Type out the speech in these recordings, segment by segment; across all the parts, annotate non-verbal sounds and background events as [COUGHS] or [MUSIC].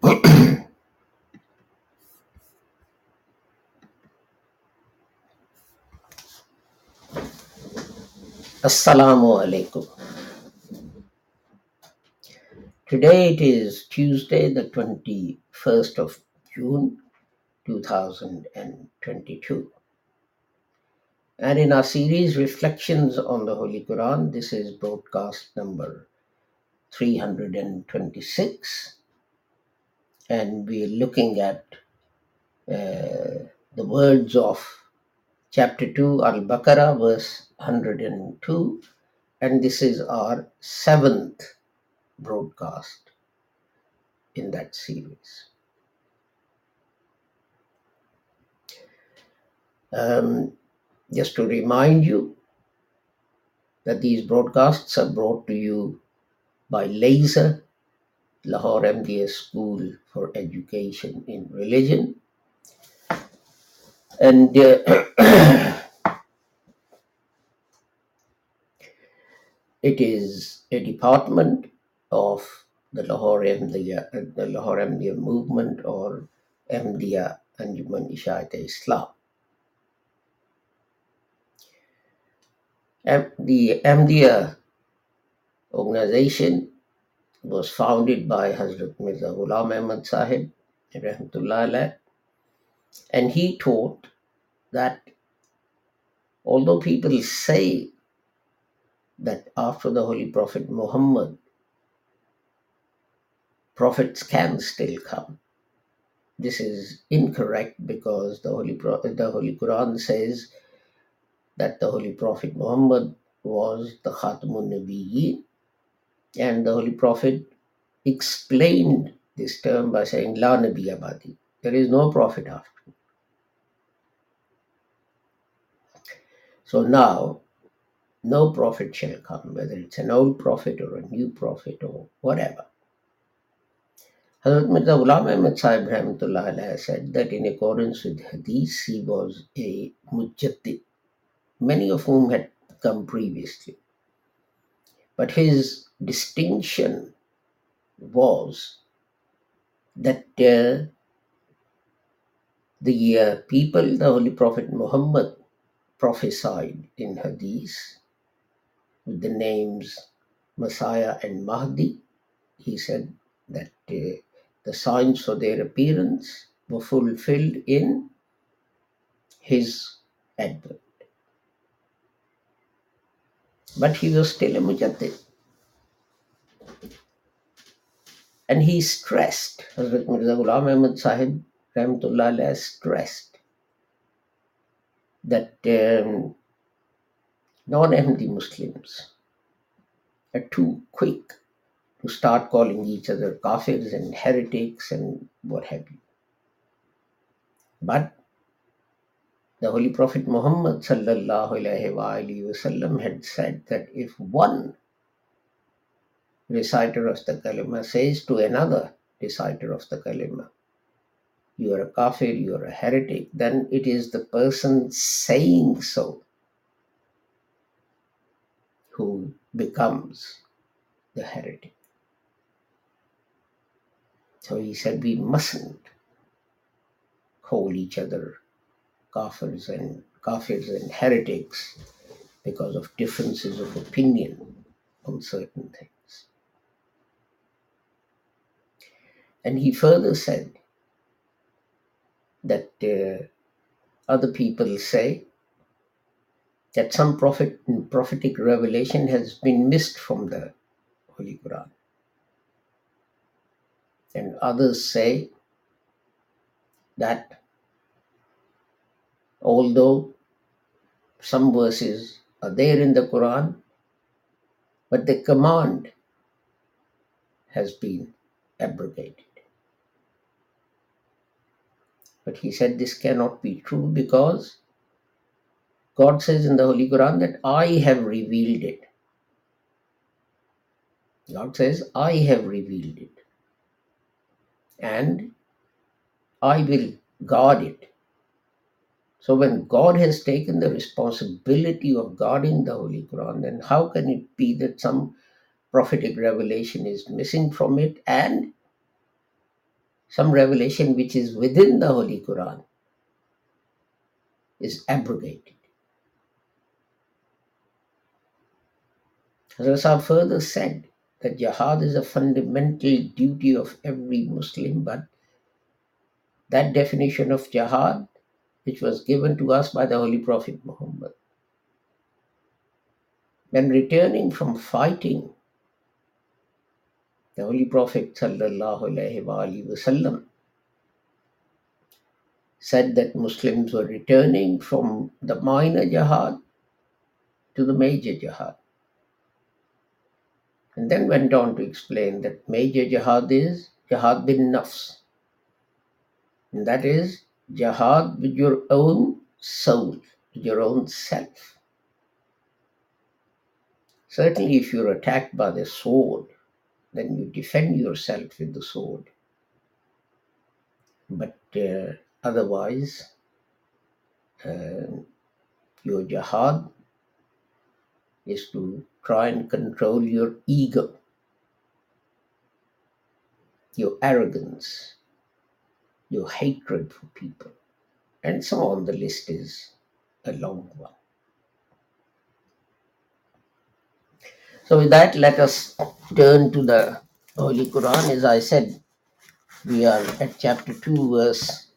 [CLEARS THROAT] Assalamu alaikum. Today it is Tuesday, the 21st of June 2022. And in our series Reflections on the Holy Quran, this is broadcast number 326. And we're looking at uh, the words of chapter 2, Al Baqarah, verse 102. And this is our seventh broadcast in that series. Um, just to remind you that these broadcasts are brought to you by Laser, Lahore MDS School for Education in Religion. And uh, [COUGHS] it is a department of the Lahore Ahmadiyya, uh, the Lahore Ahmadiyya movement or Ahmadiyya Anjuman Ishayat Islam. The Ahmadiyya organization was founded by Hazrat Mirza Ghulam Ahmad Sahib, rahmatullah alayh, and he taught that although people say that after the Holy Prophet Muhammad, prophets can still come, this is incorrect because the Holy, the Holy Quran says that the Holy Prophet Muhammad was the Khatamun Nabiyyin, and the Holy Prophet explained this term by saying, La Nabi Abadi. There is no prophet after. me." So now, no prophet shall come, whether it's an old prophet or a new prophet or whatever. Hazrat Mirza Ghulam Ahmad Sahib Rahmatullah said that in accordance with Hadith, he was a mujaddid, many of whom had come previously. But his distinction was that uh, the uh, people the Holy Prophet Muhammad prophesied in Hadith with the names Messiah and Mahdi, he said that uh, the signs for their appearance were fulfilled in his advent. But he was still a mujaddid. And he stressed, Hazrat Mirza Ghulam Ahmad Sahib Rahmatullah stressed that um, non-Ahmadi Muslims are too quick to start calling each other kafirs and heretics and what have you. But the Holy Prophet Muhammad had said that if one reciter of the kalima says to another reciter of the kalima, you are a kafir, you are a heretic, then it is the person saying so who becomes the heretic. So he said we mustn't call each other kafirs and kafirs and heretics because of differences of opinion on certain things. And he further said that uh, other people say that some prophet prophetic revelation has been missed from the Holy Quran. And others say that although some verses are there in the Quran, but the command has been abrogated. But he said this cannot be true because God says in the Holy Quran that I have revealed it. God says, I have revealed it and I will guard it. So when God has taken the responsibility of guarding the Holy Quran, then how can it be that some prophetic revelation is missing from it and some revelation which is within the Holy Quran is abrogated? I further said that jihad is a fundamental duty of every Muslim, but that definition of jihad, which was given to us by the Holy Prophet Muhammad, when returning from fighting, the Holy Prophet wasallam said that Muslims were returning from the minor jihad to the major jihad. And then went on to explain that major jihad is jihad bin nafs. And that is jihad with your own soul, with your own self. Certainly, if you're attacked by the sword, then you defend yourself with the sword. But uh, otherwise, uh, your jihad is to try and control your ego, your arrogance, your hatred for people, and so on. The list is a long one. So, with that, let us turn to the Holy Quran. As I said, we are at chapter 2, verse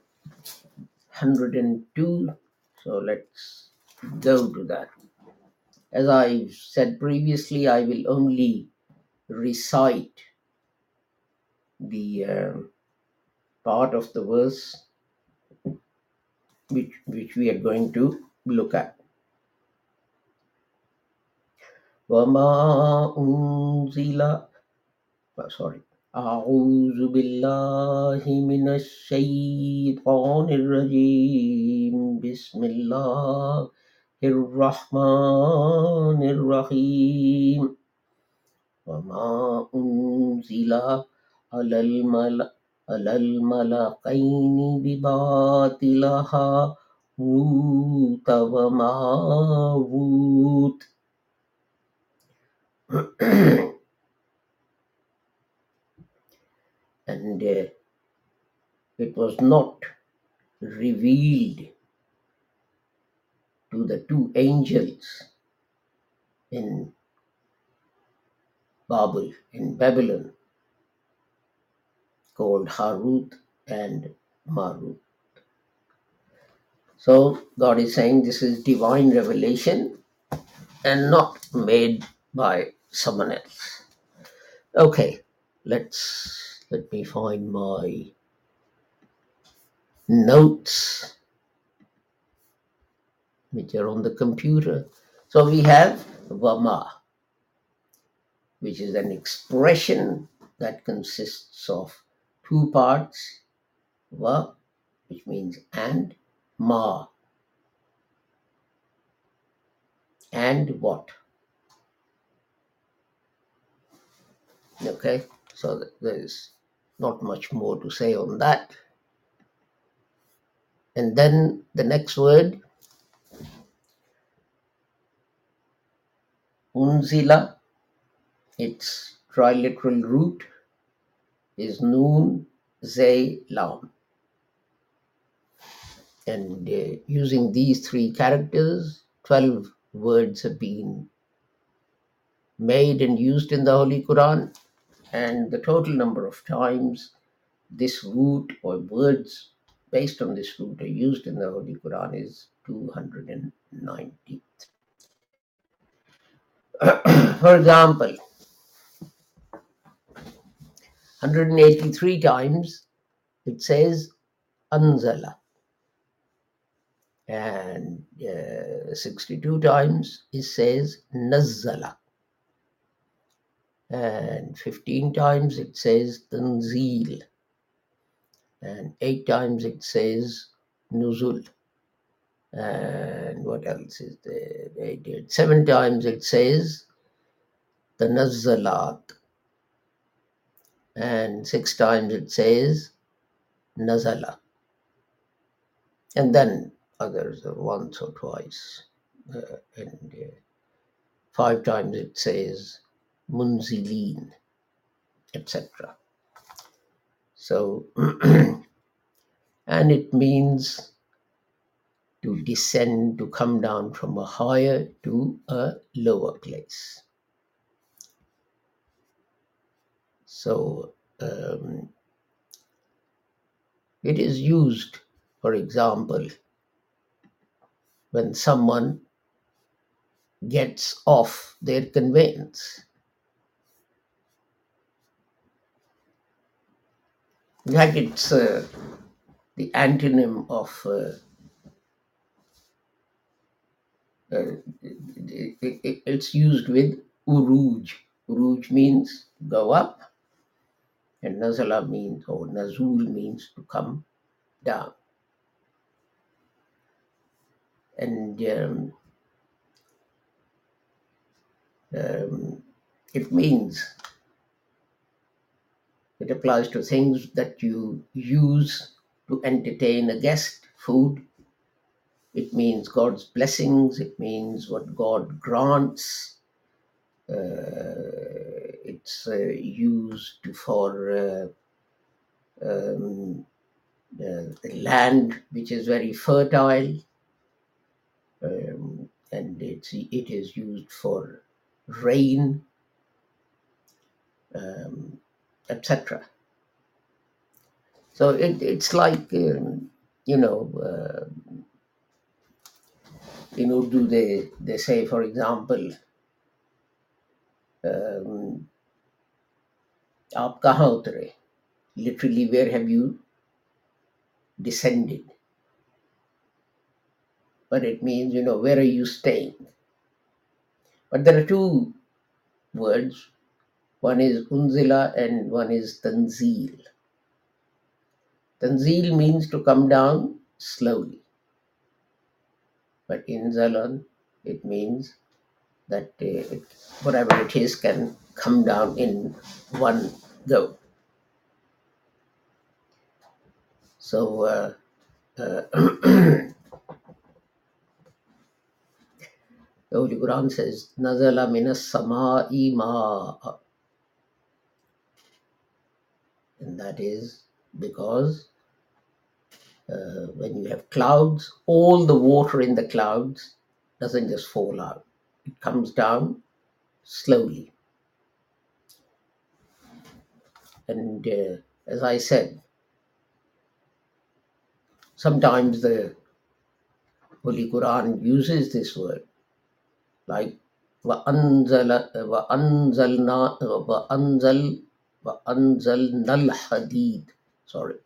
102. So, let's go to that. As I said previously, I will only recite the um, part of the verse which, which we are going to look at. وما أنزل sorry أعوذ بالله من الشيطان الرجيم. بسم الله الرحمن الرحيم. وما أنزل على الملأ على الملقين بباطلها موت وماروت [CLEARS THROAT] and uh, it was not revealed to the two angels in Babel, in Babylon, called Harut and Marut. So God is saying this is divine revelation and not made by someone else. Okay, let's let me find my notes which are on the computer. So we have Vama, which is an expression that consists of two parts, Va, which means and, Ma. And what? Okay, so there's not much more to say on that. And then the next word, unzila, its triliteral root is noon, zay, lam. And uh, using these three characters, 12 words have been made and used in the Holy Quran, and the total number of times this root or words based on this root are used in the Holy Quran is 290. [CLEARS THROAT] For example, 183 times it says anzala and uh, 62 times it says nazzala and 15 times it says tanzil. And 8 times it says nuzul. And what else is there? They did 7 times it says tanazzalat. And 6 times it says nazala. And then others once or twice uh, and uh, 5 times it says munzilin etc so [CLEARS THROAT] and it means to descend to come down from a higher to a lower place. So um, it is used for example when someone gets off their conveyance fact it's uh, the antonym of uh, uh, it, it- it's used with uruj. Uruj means go up, and nazala means or nazul means to come down. And um, um, it means it applies to things that you use to entertain a guest, food. It means God's blessings. It means what God grants. Uh, it's uh, used for uh, um, uh, the land which is very fertile, um, and it's, it is used for rain, um, etc. So it, it's like, um, you know, uh, in Urdu, they, they say, for example, um, आप कहाँ उतरे literally where have you descended but it means you know where are you staying but there are two words one is unzila and one is tanzil tanzil means to come down slowly. But in it means that uh, whatever it is can come down in one go. So uh, uh, [COUGHS] the Holy Quran says, Nazala minas sama'i ma'a. And that is because uh, when you have clouds, all the water in the clouds doesn't just fall out. It comes down slowly. And uh, as I said, sometimes the Holy Quran uses this word, like وَأَنزَلَ وَأَنزَلْنَا وَأَنزَلْ وَأَنزَلْنَا الْحَدِيدِ Sorry,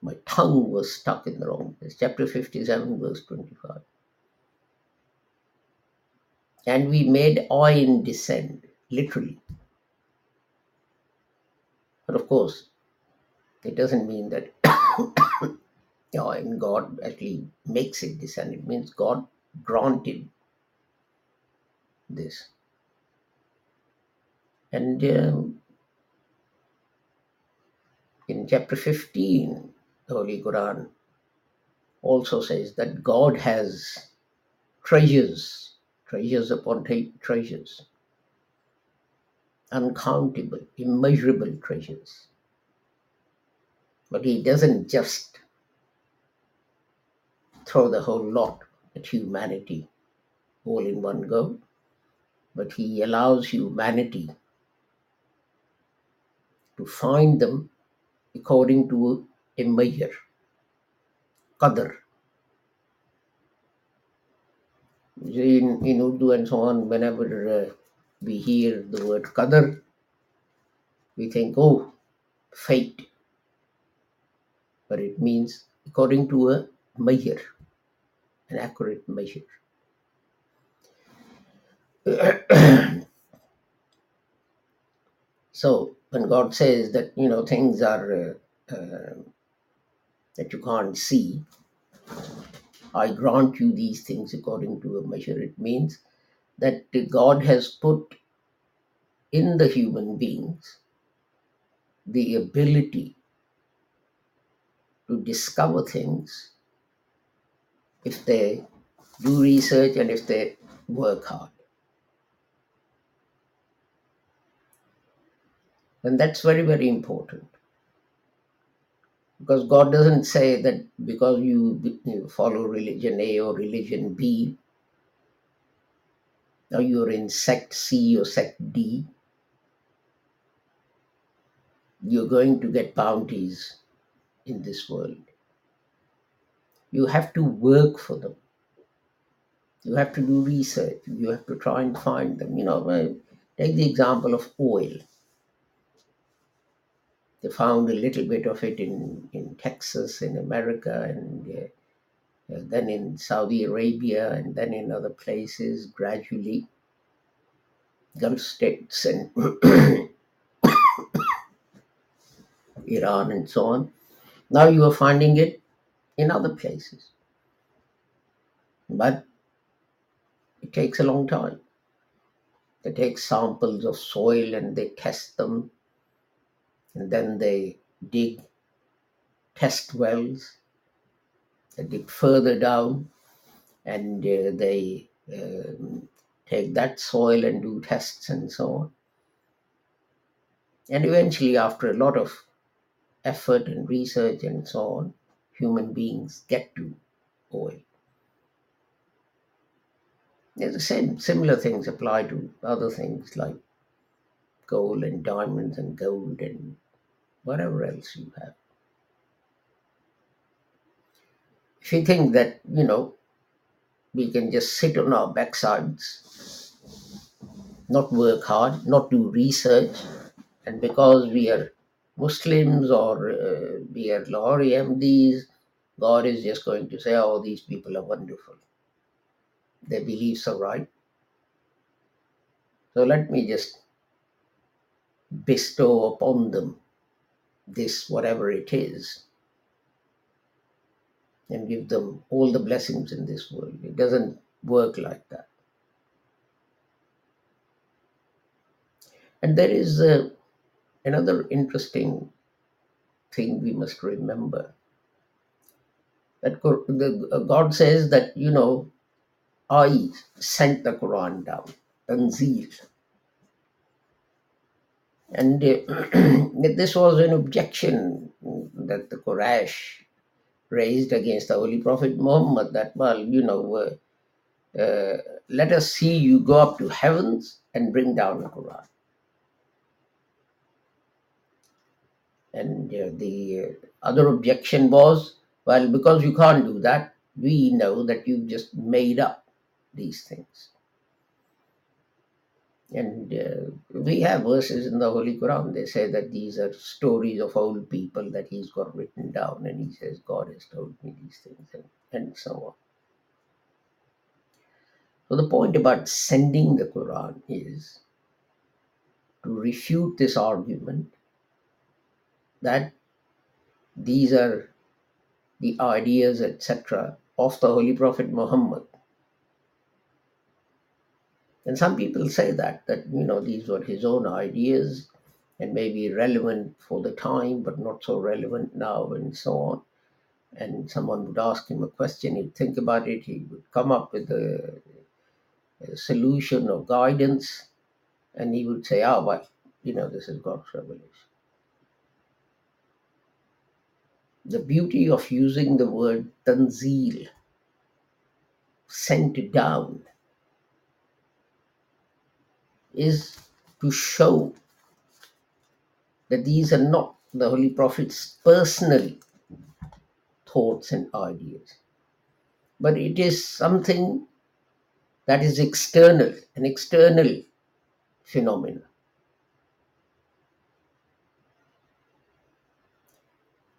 my tongue was stuck in the wrong place. Chapter 57, verse 25. And we made iron descend, literally. But of course, it doesn't mean that [COUGHS] iron God actually makes it descend. It means God granted this. And um, in chapter 15, the Holy Quran also says that God has treasures, treasures upon tre- treasures, uncountable, immeasurable treasures. But He doesn't just throw the whole lot at humanity all in one go, but He allows humanity to find them according to a measure, qadr. In, in Urdu and so on, whenever uh, we hear the word qadr, we think, oh, fate. But it means according to a measure, an accurate measure. [CLEARS THROAT] so when God says that you know things are uh, uh, that you can't see, I grant you these things according to a measure. It means that God has put in the human beings the ability to discover things if they do research and if they work hard. And that's very, very important. Because God doesn't say that because you, you follow religion A or religion B, or you're in sect C or sect D, you're going to get bounties in this world. You have to work for them. You have to do research. You have to try and find them. You know, take the example of oil. They found a little bit of it in, in Texas, in America, and uh, then in Saudi Arabia, and then in other places gradually. Gulf states and [COUGHS] Iran and so on. Now you are finding it in other places. But it takes a long time. They take samples of soil and they test them, and then they dig test wells. They dig further down, and uh, they um, take that soil and do tests and so on. And eventually, after a lot of effort and research and so on, human beings get to oil. There's the same similar things apply to other things like gold and diamonds and gold and whatever else you have. If you think that, you know, we can just sit on our backsides, not work hard, not do research, and because we are Muslims or uh, we are Lahori Ahmadis, God is just going to say, oh, these people are wonderful. Their beliefs are right. So let me just bestow upon them this, whatever it is, and give them all the blessings in this world. It doesn't work like that. And there is uh, another interesting thing we must remember that uh, God says that, you know, I sent the Quran down, Tanzeel. And uh, [CLEARS THROAT] this was an objection that the Quraysh raised against the Holy Prophet Muhammad that, well, you know, uh, uh, let us see you go up to heavens and bring down the Quran. And uh, the other objection was, well, because you can't do that, we know that you've just made up these things. And uh, we have verses in the Holy Quran. They say that these are stories of old people that he's got written down, and he says, God has told me these things, and, and so on. So, the point about sending the Quran is to refute this argument that these are the ideas, etc., of the Holy Prophet Muhammad. And some people say that, that, you know, these were his own ideas and maybe relevant for the time, but not so relevant now, and so on. And someone would ask him a question, he'd think about it, he would come up with a, a solution or guidance, and he would say, ah, well, you know, this is God's revelation. The beauty of using the word tanzeel, sent down, is to show that these are not the Holy Prophet's personal thoughts and ideas, but it is something that is external, an external phenomenon.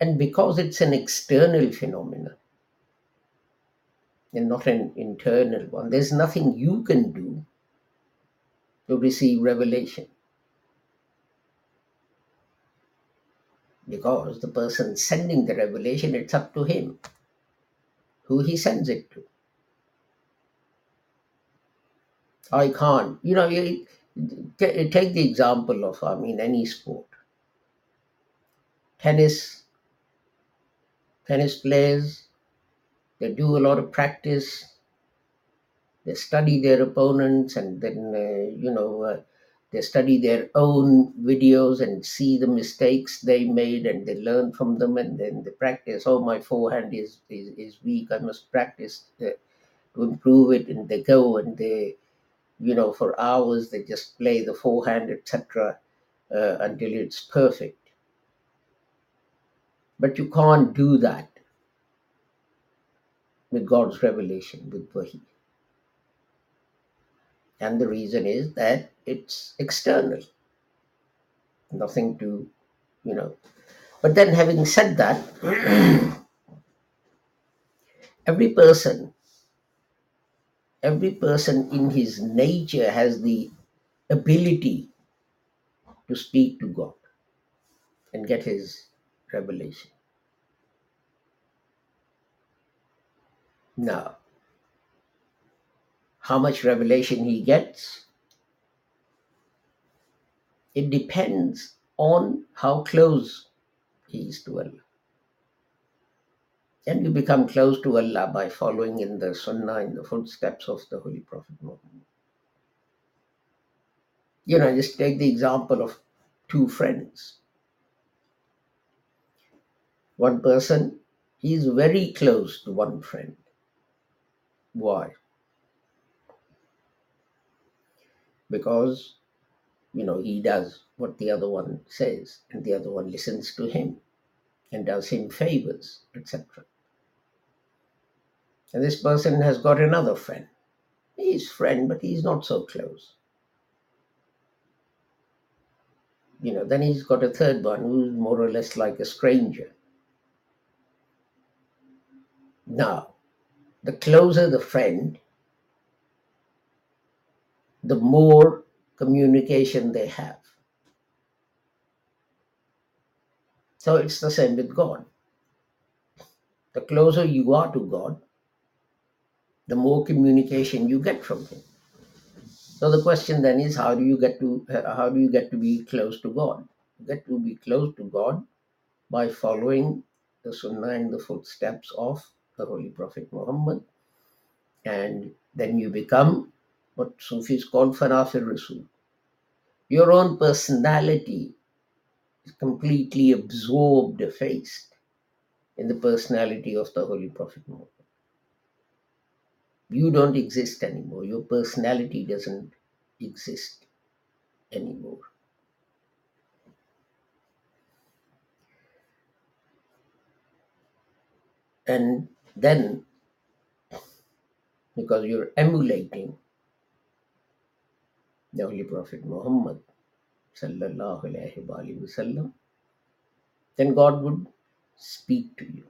And because it's an external phenomenon, and not an internal one. There's nothing you can do to receive revelation because the person sending the revelation, it's up to him who he sends it to. I can't, you know, you, ta- take the example of, I mean, any sport. Tennis, tennis players, they do a lot of practice, they study their opponents, and then, uh, you know, uh, they study their own videos and see the mistakes they made and they learn from them and then they practice. Oh, my forehand is, is, is weak, I must practice uh, to improve it. And they go and they, you know, for hours they just play the forehand, etc., uh, until it's perfect. But you can't do that with God's revelation, with Wahi. And the reason is that it's external, nothing to, you know. But then, having said that, [CLEARS THROAT] every person, every person in his nature has the ability to speak to God and get his revelation. Now, how much revelation he gets, it depends on how close he is to Allah. And you become close to Allah by following in the Sunnah, in the footsteps of the Holy Prophet Muhammad. You know, just take the example of two friends. One person, he is very close to one friend. Why? Because, you know, he does what the other one says, and the other one listens to him and does him favors, etc. And this person has got another friend. He's friend, but he's not so close. You know, then he's got a third one who's more or less like a stranger. Now, the closer the friend, the more communication they have. So it's the same with God. The closer you are to God, the more communication you get from Him. So the question then is, how do you get to uh, how do you get to be close to God? You get to be close to God by following the Sunnah and the footsteps of the Holy Prophet Muhammad, and then you become what Sufis call Fanafir Rasul. Your own personality is completely absorbed, effaced in the personality of the Holy Prophet Muhammad. You don't exist anymore. Your personality doesn't exist anymore. And then, because you're emulating the Holy Prophet Muhammad, sallallahu alaihi wasallam, then God would speak to you.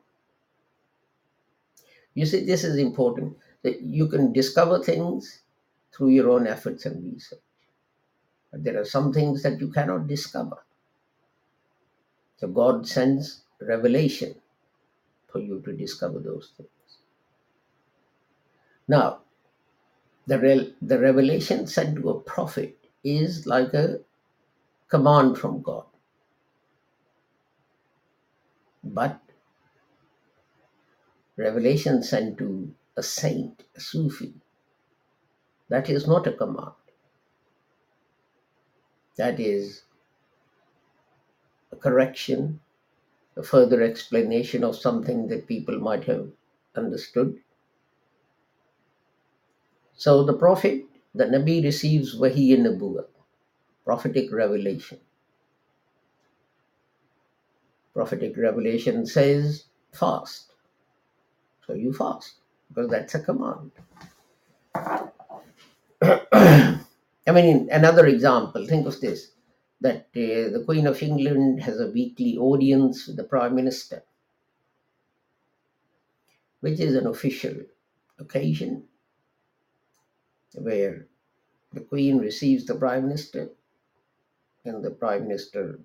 You see, this is important that you can discover things through your own efforts and research. But there are some things that you cannot discover. So God sends revelation for you to discover those things. Now, the, rel the revelation sent to a prophet is like a command from God. But revelation sent to a saint, a Sufi, that is not a command. That is a correction, a further explanation of something that people might have understood. So the Prophet, the Nabi receives Wahi and Nabuwah, prophetic revelation. Prophetic revelation says fast. So you fast because that's a command. [CLEARS THROAT] I mean, another example, think of this that uh, the Queen of England has a weekly audience with the Prime Minister, which is an official occasion where the Queen receives the Prime Minister and the Prime Minister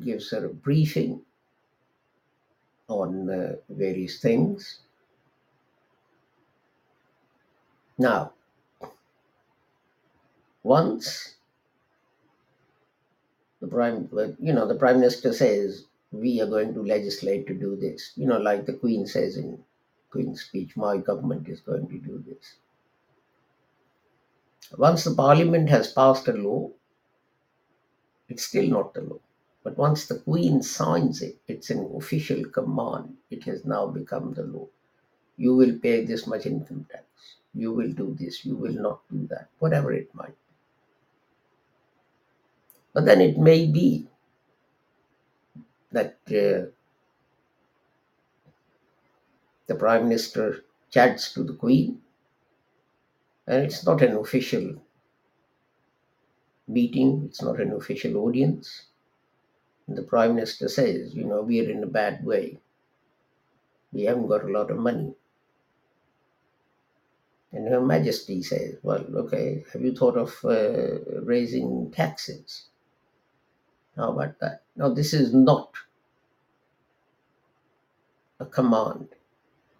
gives her a briefing on uh, various things. Now, once the prime, you know, the prime minister says we are going to legislate to do this, you know, like the Queen says in Queen's speech, my government is going to do this. Once the Parliament has passed a law, it's still not the law. But once the Queen signs it, it's an official command. It has now become the law. You will pay this much income tax. You will do this. You will not do that. Whatever it might. be. But then it may be that uh, the Prime Minister chats to the Queen, and it's not an official meeting, it's not an official audience. And the Prime Minister says, you know, we are in a bad way. We haven't got a lot of money. And Her Majesty says, well, okay, have you thought of uh, raising taxes? How about that? Now, this is not a command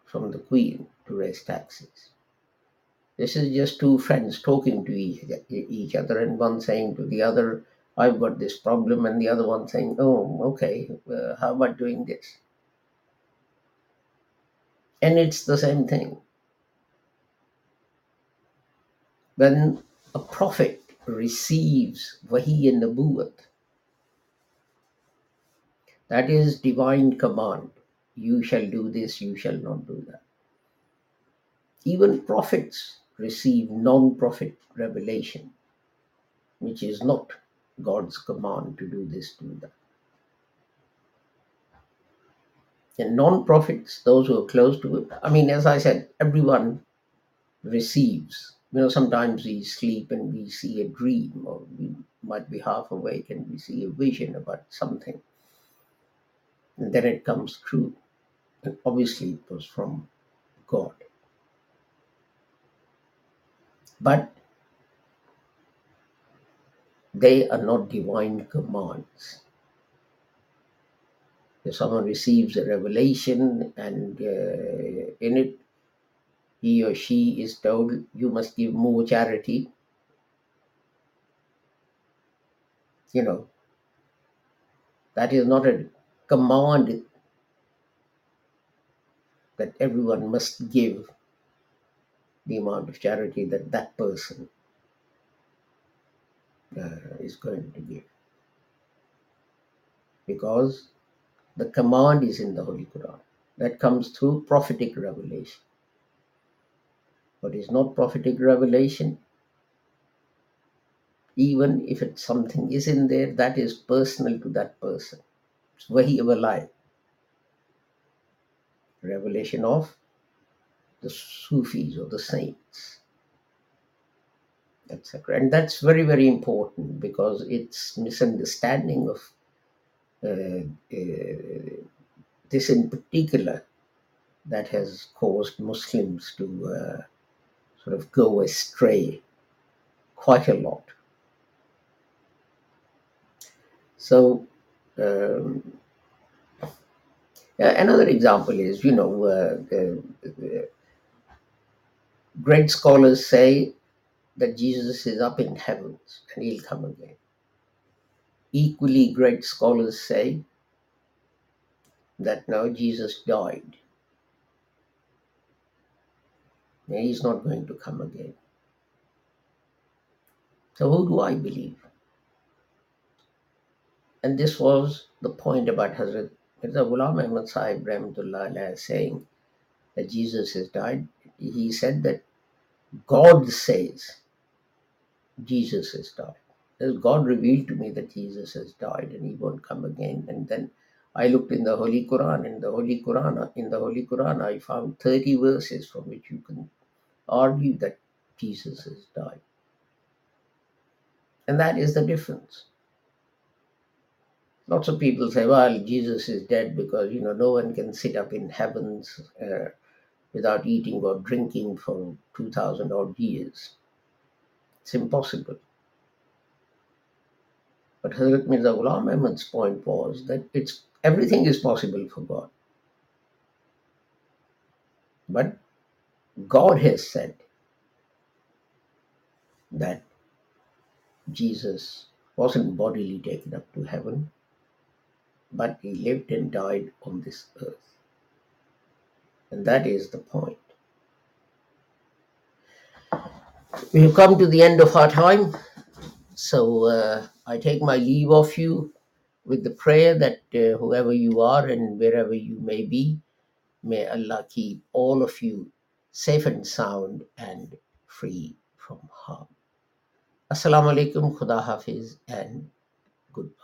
from the Queen to raise taxes. This is just two friends talking to each, each other, and one saying to the other, I've got this problem, and the other one saying, Oh, okay, uh, how about doing this? And it's the same thing. When a prophet receives Wahi and Nabuwat, that is divine command. You shall do this, you shall not do that. Even prophets receive non prophet revelation, which is not God's command to do this, do that. And non prophets, those who are close to it, I mean, as I said, everyone receives. You know, sometimes we sleep and we see a dream, or we might be half awake and we see a vision about something. And then it comes true. And obviously, it was from God. But they are not divine commands. If someone receives a revelation and uh, in it he or she is told, you must give more charity, you know, that is not a command that everyone must give the amount of charity that that person uh, is going to give. Because the command is in the Holy Quran. That comes through prophetic revelation. What is not prophetic revelation, even if it's something is in there, that is personal to that person. It's Wahi of a lie. Revelation of the Sufis or the saints, etc. And that's very, very important because it's misunderstanding of uh, uh, this in particular that has caused Muslims to uh, sort of go astray quite a lot. So, um, another example is, you know, uh, the great scholars say that Jesus is up in heavens and he'll come again. Equally, great scholars say that now Jesus died. and He's not going to come again. So, who do I believe? And this was the point about Hazrat Mirza Ghulam Ahmad Sahib Rahmatullah saying that Jesus has died. He said that God says Jesus has died. God revealed to me that Jesus has died and he won't come again. And then I looked in the Holy Quran. In the Holy Quran, in the Holy Quran, I found 30 verses from which you can argue that Jesus has died. And that is the difference. Lots of people say, well, Jesus is dead because, you know, no one can sit up in heavens uh, without eating or drinking for 2000 odd years. It's impossible. But Hazrat Mirza Ghulam Ahmad's point was that it's everything is possible for God. But God has said that Jesus wasn't bodily taken up to heaven, but he lived and died on this earth. And that is the point. We have come to the end of our time, so uh, I take my leave of you with the prayer that uh, whoever you are and wherever you may be, may Allah keep all of you safe and sound and free from harm. Assalamu alaikum, Khuda Hafiz, and goodbye.